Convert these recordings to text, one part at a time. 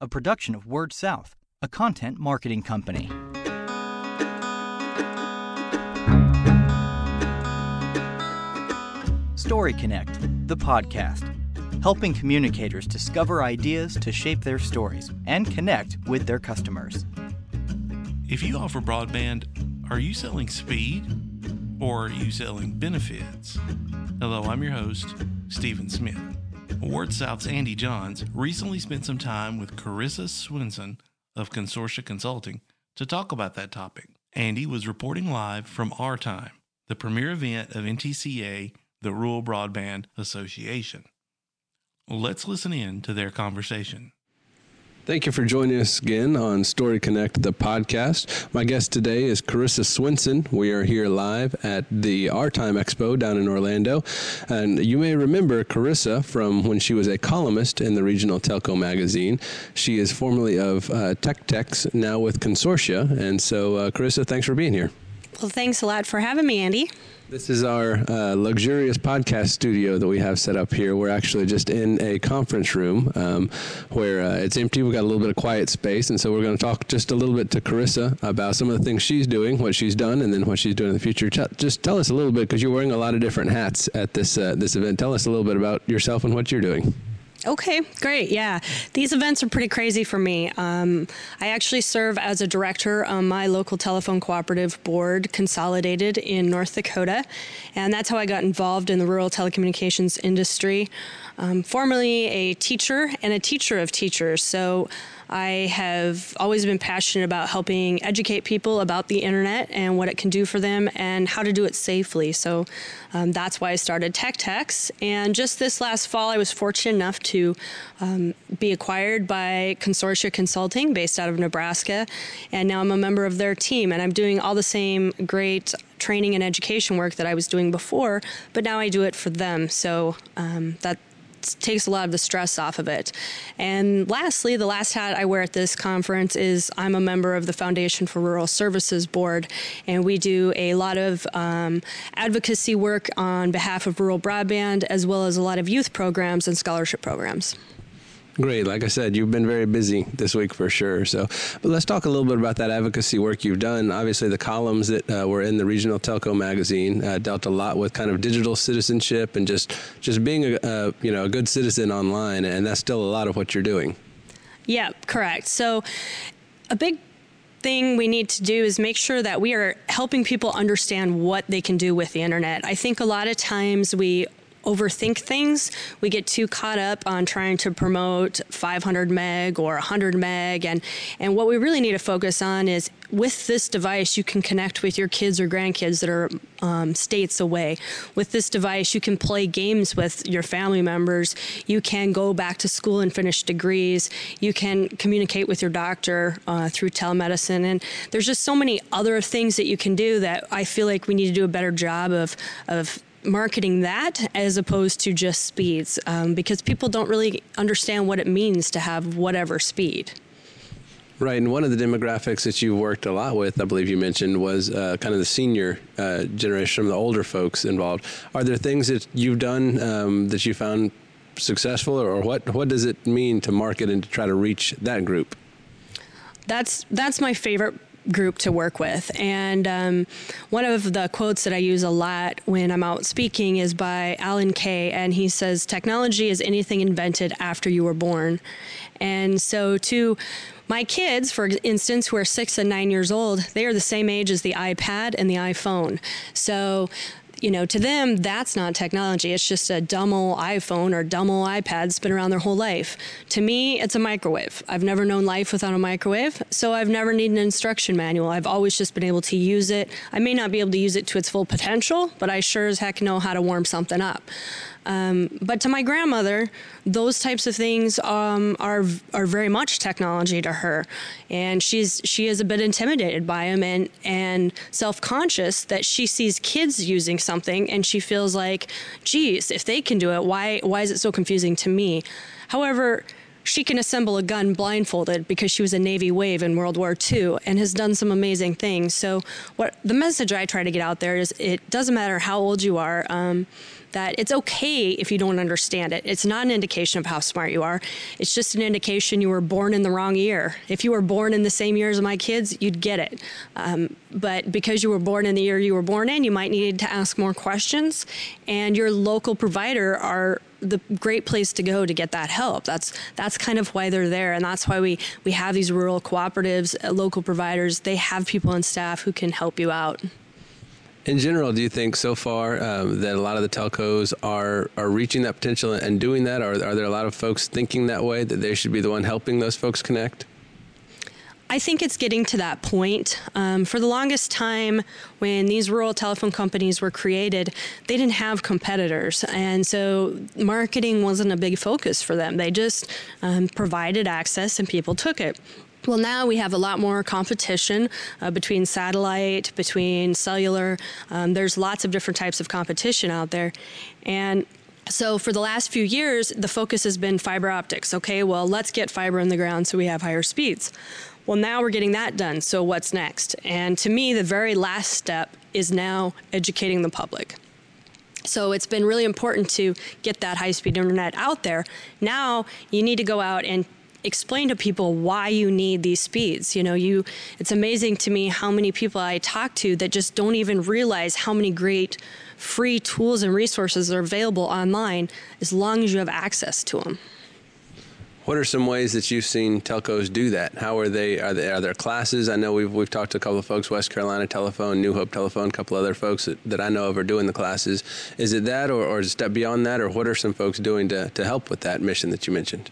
a production of Word South, a content marketing company. Story Connect, the podcast, helping communicators discover ideas to shape their stories and connect with their customers. If you offer broadband, are you selling speed or are you selling benefits? Hello, I'm your host, Stephen Smith. Word South's Andy Johns recently spent some time with Carissa Swenson of Consortia Consulting to talk about that topic. Andy was reporting live from RTIME, the premier event of NTCA, the Rural Broadband Association. Let's listen in to their conversation. Thank you for joining us again on Story Connect, the podcast. My guest today is Carissa Swenson. We are here live at the RTIME Expo down in Orlando. And you may remember Carissa from when she was a columnist in the regional telco magazine. She is formerly of uh, Tech Techs, now with Consortia. And so, uh, Carissa, thanks for being here. Well, thanks a lot for having me, Andy. This is our uh, luxurious podcast studio that we have set up here. We're actually just in a conference room um, where uh, it's empty. We've got a little bit of quiet space. And so we're going to talk just a little bit to Carissa about some of the things she's doing, what she's done, and then what she's doing in the future. just tell us a little bit, because you're wearing a lot of different hats at this, uh, this event. Tell us a little bit about yourself and what you're doing. Okay, great. Yeah, these events are pretty crazy for me. Um, I actually serve as a director on my local telephone cooperative board, Consolidated in North Dakota, and that's how I got involved in the rural telecommunications industry. Um, formerly a teacher and a teacher of teachers, so I have always been passionate about helping educate people about the internet and what it can do for them and how to do it safely. So um, that's why I started Tech Techs. And just this last fall, I was fortunate enough to um, be acquired by Consortia Consulting based out of Nebraska. And now I'm a member of their team and I'm doing all the same great training and education work that I was doing before, but now I do it for them. So um, that takes a lot of the stress off of it. And lastly, the last hat I wear at this conference is I'm a member of the Foundation for Rural Services Board, and we do a lot of um, advocacy work on behalf of rural broadband as well as a lot of youth programs and scholarship programs. Great. Like I said, you've been very busy this week for sure. So, but let's talk a little bit about that advocacy work you've done. Obviously, the columns that uh, were in the regional telco magazine uh, dealt a lot with kind of digital citizenship and just just being a, a you know a good citizen online, and that's still a lot of what you're doing. Yeah, correct. So, a big thing we need to do is make sure that we are helping people understand what they can do with the internet. I think a lot of times we overthink things. We get too caught up on trying to promote 500 meg or 100 meg. And, and what we really need to focus on is with this device, you can connect with your kids or grandkids that are um, states away. With this device, you can play games with your family members. You can go back to school and finish degrees. You can communicate with your doctor uh, through telemedicine. And there's just so many other things that you can do that I feel like we need to do a better job of, of marketing that as opposed to just speeds um, because people don't really understand what it means to have whatever speed. Right, and one of the demographics that you worked a lot with, I believe you mentioned, was uh, kind of the senior uh, generation, of the older folks involved. Are there things that you've done um, that you found successful, or what? What does it mean to market and to try to reach that group? That's that's my favorite group to work with. And um, one of the quotes that I use a lot when I'm out speaking is by Alan Kay, and he says, Technology is anything invented after you were born. And so, to my kids, for instance, who are six and nine years old, they are the same age as the iPad and the iPhone. So you know, to them, that's not technology. It's just a dumb old iPhone or dumb old iPad that's been around their whole life. To me, it's a microwave. I've never known life without a microwave, so I've never needed an instruction manual. I've always just been able to use it. I may not be able to use it to its full potential, but I sure as heck know how to warm something up. Um, but to my grandmother, those types of things um, are are very much technology to her, and she's she is a bit intimidated by them and and self conscious that she sees kids using something and she feels like, geez, if they can do it, why why is it so confusing to me? However, she can assemble a gun blindfolded because she was a Navy wave in World War II and has done some amazing things. So, what the message I try to get out there is it doesn't matter how old you are. Um, that it's okay if you don't understand it. It's not an indication of how smart you are. It's just an indication you were born in the wrong year. If you were born in the same year as my kids, you'd get it. Um, but because you were born in the year you were born in, you might need to ask more questions. And your local provider are the great place to go to get that help. That's that's kind of why they're there, and that's why we we have these rural cooperatives, uh, local providers. They have people on staff who can help you out. In general, do you think so far um, that a lot of the telcos are are reaching that potential and doing that? Or are there a lot of folks thinking that way that they should be the one helping those folks connect? I think it's getting to that point. Um, for the longest time, when these rural telephone companies were created, they didn't have competitors. And so marketing wasn't a big focus for them. They just um, provided access and people took it. Well, now we have a lot more competition uh, between satellite, between cellular. Um, there's lots of different types of competition out there. And so for the last few years, the focus has been fiber optics. Okay, well, let's get fiber in the ground so we have higher speeds. Well, now we're getting that done. So what's next? And to me, the very last step is now educating the public. So it's been really important to get that high speed internet out there. Now you need to go out and explain to people why you need these speeds. You know, you it's amazing to me how many people I talk to that just don't even realize how many great free tools and resources are available online as long as you have access to them. What are some ways that you've seen telcos do that? How are they? Are, they, are there classes? I know we've we've talked to a couple of folks, West Carolina Telephone, New Hope Telephone, a couple other folks that, that I know of are doing the classes. Is it that, or, or a step beyond that, or what are some folks doing to, to help with that mission that you mentioned?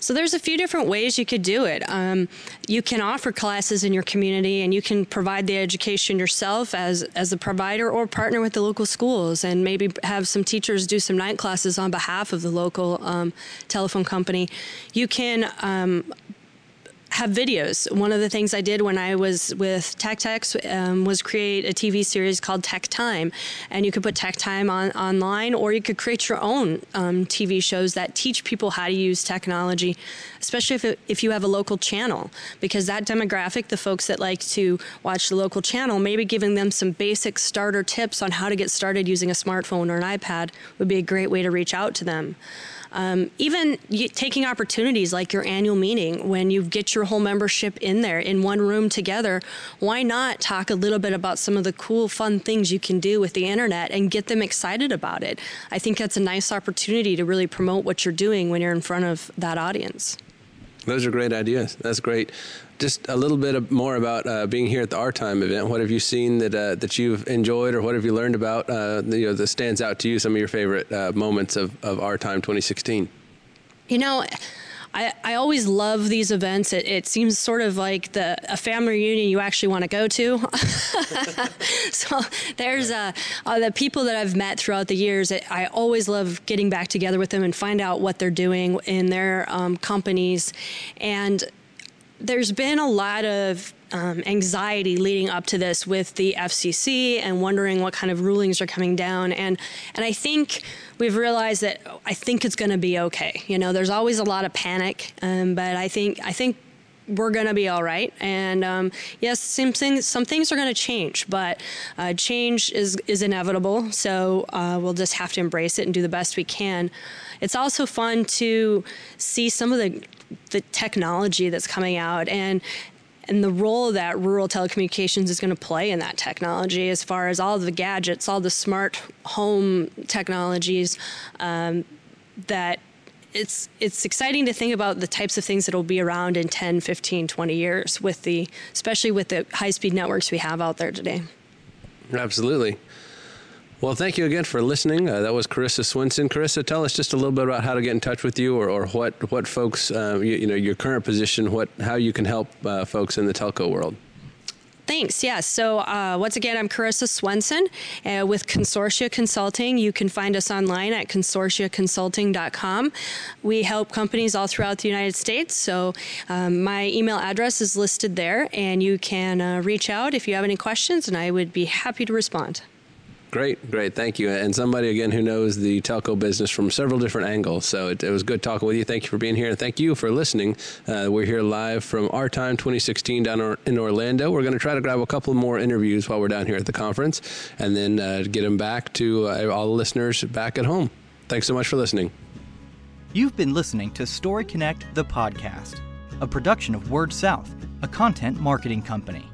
So there's a few different ways you could do it. Um, you can offer classes in your community, and you can provide the education yourself as as a provider, or partner with the local schools, and maybe have some teachers do some night classes on behalf of the local um, telephone company. You can um, have videos. One of the things I did when I was with Tech Techs um, was create a TV series called Tech Time, and you could put Tech Time on online, or you could create your own um, TV shows that teach people how to use technology, especially if it, if you have a local channel, because that demographic, the folks that like to watch the local channel, maybe giving them some basic starter tips on how to get started using a smartphone or an iPad would be a great way to reach out to them. Um, even taking opportunities like your annual meeting when you get your whole membership in there in one room together, why not talk a little bit about some of the cool, fun things you can do with the internet and get them excited about it? I think that's a nice opportunity to really promote what you're doing when you're in front of that audience. Those are great ideas. That's great just a little bit more about uh, being here at the RTIME event. What have you seen that uh, that you've enjoyed, or what have you learned about uh, you know that stands out to you? Some of your favorite uh, moments of, of RTIME 2016. You know. I, I always love these events. It, it seems sort of like the a family reunion you actually want to go to. so there's uh, uh, the people that I've met throughout the years. I always love getting back together with them and find out what they're doing in their um, companies. And there's been a lot of um, anxiety leading up to this with the FCC and wondering what kind of rulings are coming down. And and I think we've realized that I think it's going to be okay. You know, there's always a lot of panic, um, but I think I think we're going to be all right. And um, yes, some things some things are going to change, but uh, change is is inevitable. So uh, we'll just have to embrace it and do the best we can. It's also fun to see some of the the technology that's coming out and and the role that rural telecommunications is going to play in that technology as far as all the gadgets, all the smart home technologies um, that it's it's exciting to think about the types of things that will be around in 10, 15, 20 years with the especially with the high-speed networks we have out there today. Absolutely. Well, thank you again for listening. Uh, that was Carissa Swenson. Carissa, tell us just a little bit about how to get in touch with you, or, or what what folks, uh, you, you, know, your current position, what how you can help uh, folks in the telco world. Thanks. Yes. So uh, once again, I'm Carissa Swenson uh, with Consortia Consulting. You can find us online at consortiaconsulting.com. We help companies all throughout the United States. So um, my email address is listed there, and you can uh, reach out if you have any questions, and I would be happy to respond. Great, great. Thank you. And somebody, again, who knows the telco business from several different angles. So it, it was good talking with you. Thank you for being here. And thank you for listening. Uh, we're here live from RTIME 2016 down in Orlando. We're going to try to grab a couple more interviews while we're down here at the conference and then uh, get them back to uh, all the listeners back at home. Thanks so much for listening. You've been listening to Story Connect, the podcast, a production of Word South, a content marketing company.